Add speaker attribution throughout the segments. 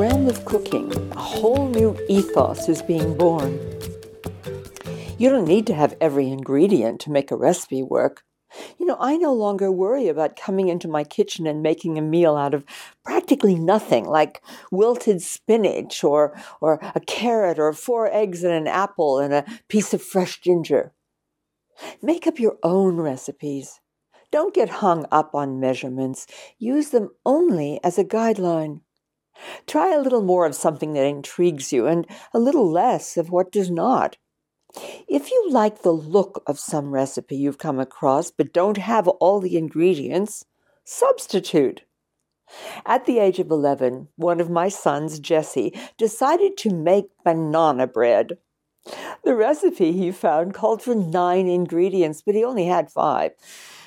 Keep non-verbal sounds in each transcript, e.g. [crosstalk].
Speaker 1: realm of cooking, a whole new ethos is being born. You don't need to have every ingredient to make a recipe work. You know, I no longer worry about coming into my kitchen and making a meal out of practically nothing, like wilted spinach or, or a carrot or four eggs and an apple and a piece of fresh ginger. Make up your own recipes. Don't get hung up on measurements. Use them only as a guideline. Try a little more of something that intrigues you and a little less of what does not. If you like the look of some recipe you've come across but don't have all the ingredients, substitute. At the age of 11, one of my sons, Jesse, decided to make banana bread. The recipe he found called for nine ingredients, but he only had five.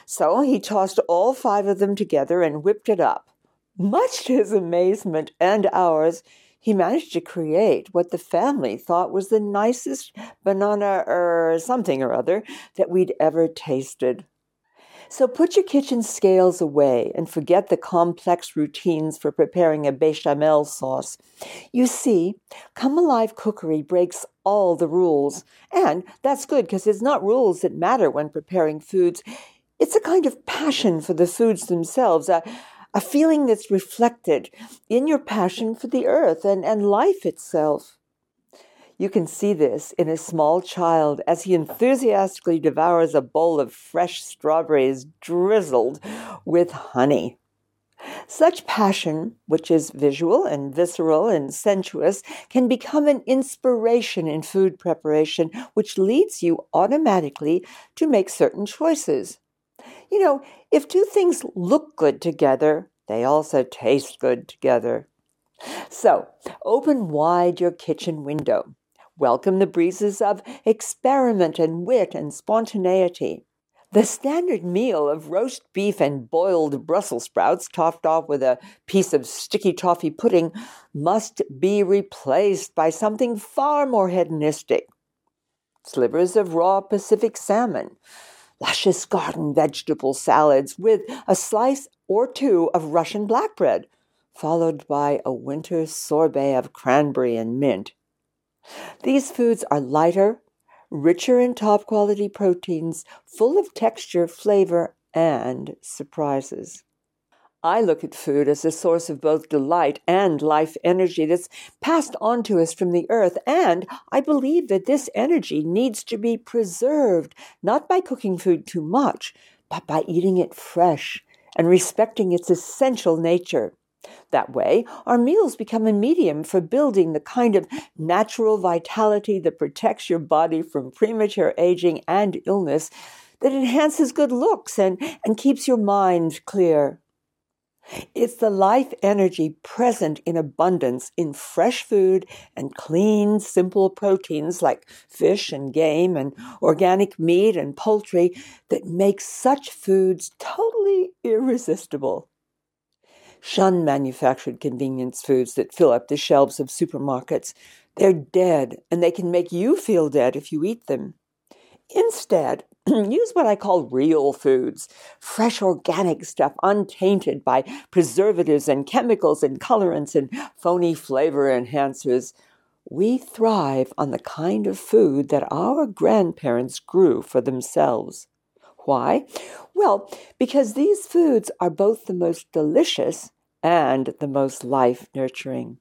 Speaker 1: So he tossed all five of them together and whipped it up. Much to his amazement and ours, he managed to create what the family thought was the nicest banana or something or other that we'd ever tasted. So put your kitchen scales away and forget the complex routines for preparing a bechamel sauce. You see, Come Alive Cookery breaks all the rules. And that's good because it's not rules that matter when preparing foods. It's a kind of passion for the foods themselves, a, a feeling that's reflected in your passion for the earth and, and life itself. You can see this in a small child as he enthusiastically devours a bowl of fresh strawberries drizzled with honey. Such passion, which is visual and visceral and sensuous, can become an inspiration in food preparation, which leads you automatically to make certain choices. You know, if two things look good together, they also taste good together. So, open wide your kitchen window. Welcome the breezes of experiment and wit and spontaneity. The standard meal of roast beef and boiled Brussels sprouts, topped off with a piece of sticky toffee pudding, must be replaced by something far more hedonistic. Slivers of raw Pacific salmon, luscious garden vegetable salads with a slice or two of Russian black bread, followed by a winter sorbet of cranberry and mint. These foods are lighter, richer in top quality proteins, full of texture, flavor, and surprises. I look at food as a source of both delight and life energy that's passed on to us from the earth, and I believe that this energy needs to be preserved, not by cooking food too much, but by eating it fresh and respecting its essential nature. That way, our meals become a medium for building the kind of natural vitality that protects your body from premature aging and illness, that enhances good looks and, and keeps your mind clear. It's the life energy present in abundance in fresh food and clean, simple proteins like fish and game and organic meat and poultry that makes such foods totally irresistible. Shun manufactured convenience foods that fill up the shelves of supermarkets. They're dead, and they can make you feel dead if you eat them. Instead, [clears throat] use what I call real foods, fresh organic stuff untainted by preservatives and chemicals and colorants and phony flavor enhancers. We thrive on the kind of food that our grandparents grew for themselves. Why? Well, because these foods are both the most delicious and the most life nurturing.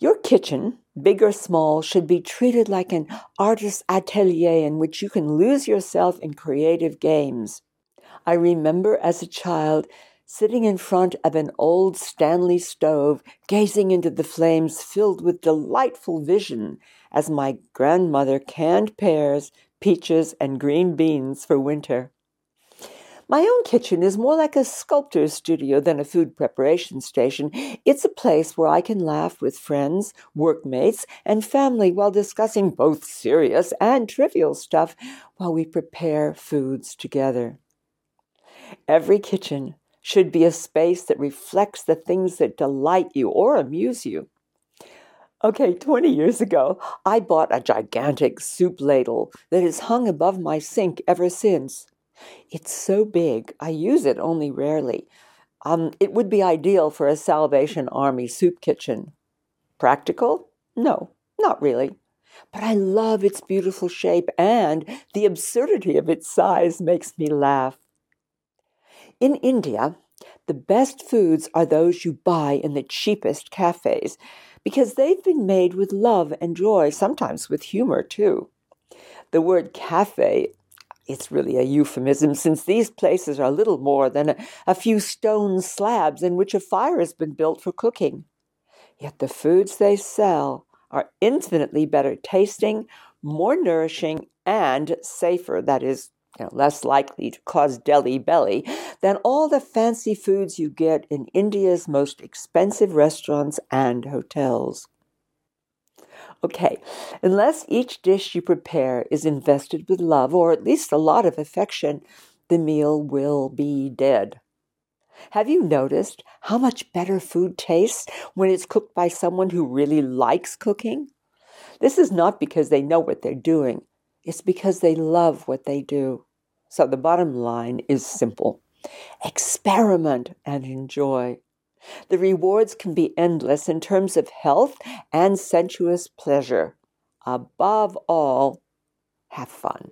Speaker 1: Your kitchen, big or small, should be treated like an artist's atelier in which you can lose yourself in creative games. I remember as a child sitting in front of an old Stanley stove, gazing into the flames filled with delightful vision as my grandmother canned pears, peaches, and green beans for winter. My own kitchen is more like a sculptor's studio than a food preparation station. It's a place where I can laugh with friends, workmates, and family while discussing both serious and trivial stuff while we prepare foods together. Every kitchen should be a space that reflects the things that delight you or amuse you. Okay, 20 years ago, I bought a gigantic soup ladle that has hung above my sink ever since. It's so big, I use it only rarely. Um, it would be ideal for a Salvation Army soup kitchen. Practical? No, not really. But I love its beautiful shape, and the absurdity of its size makes me laugh. In India, the best foods are those you buy in the cheapest cafes because they've been made with love and joy, sometimes with humor too. The word cafe it's really a euphemism since these places are little more than a, a, few stone slabs in which a fire has been built for cooking. Yet the foods they sell are infinitely better tasting, more nourishing, and safer, that is, you know, less likely to cause Delhi belly, than all the fancy foods you get in India's most expensive restaurants and hotels. Okay, unless each dish you prepare is invested with love or at least a lot of affection, the meal will be dead. Have you noticed how much better food tastes when it's cooked by someone who really likes cooking? This is not because they know what they're doing, it's because they love what they do. So the bottom line is simple experiment and enjoy. The rewards can be endless in terms of health and sensuous pleasure. Above all, have fun.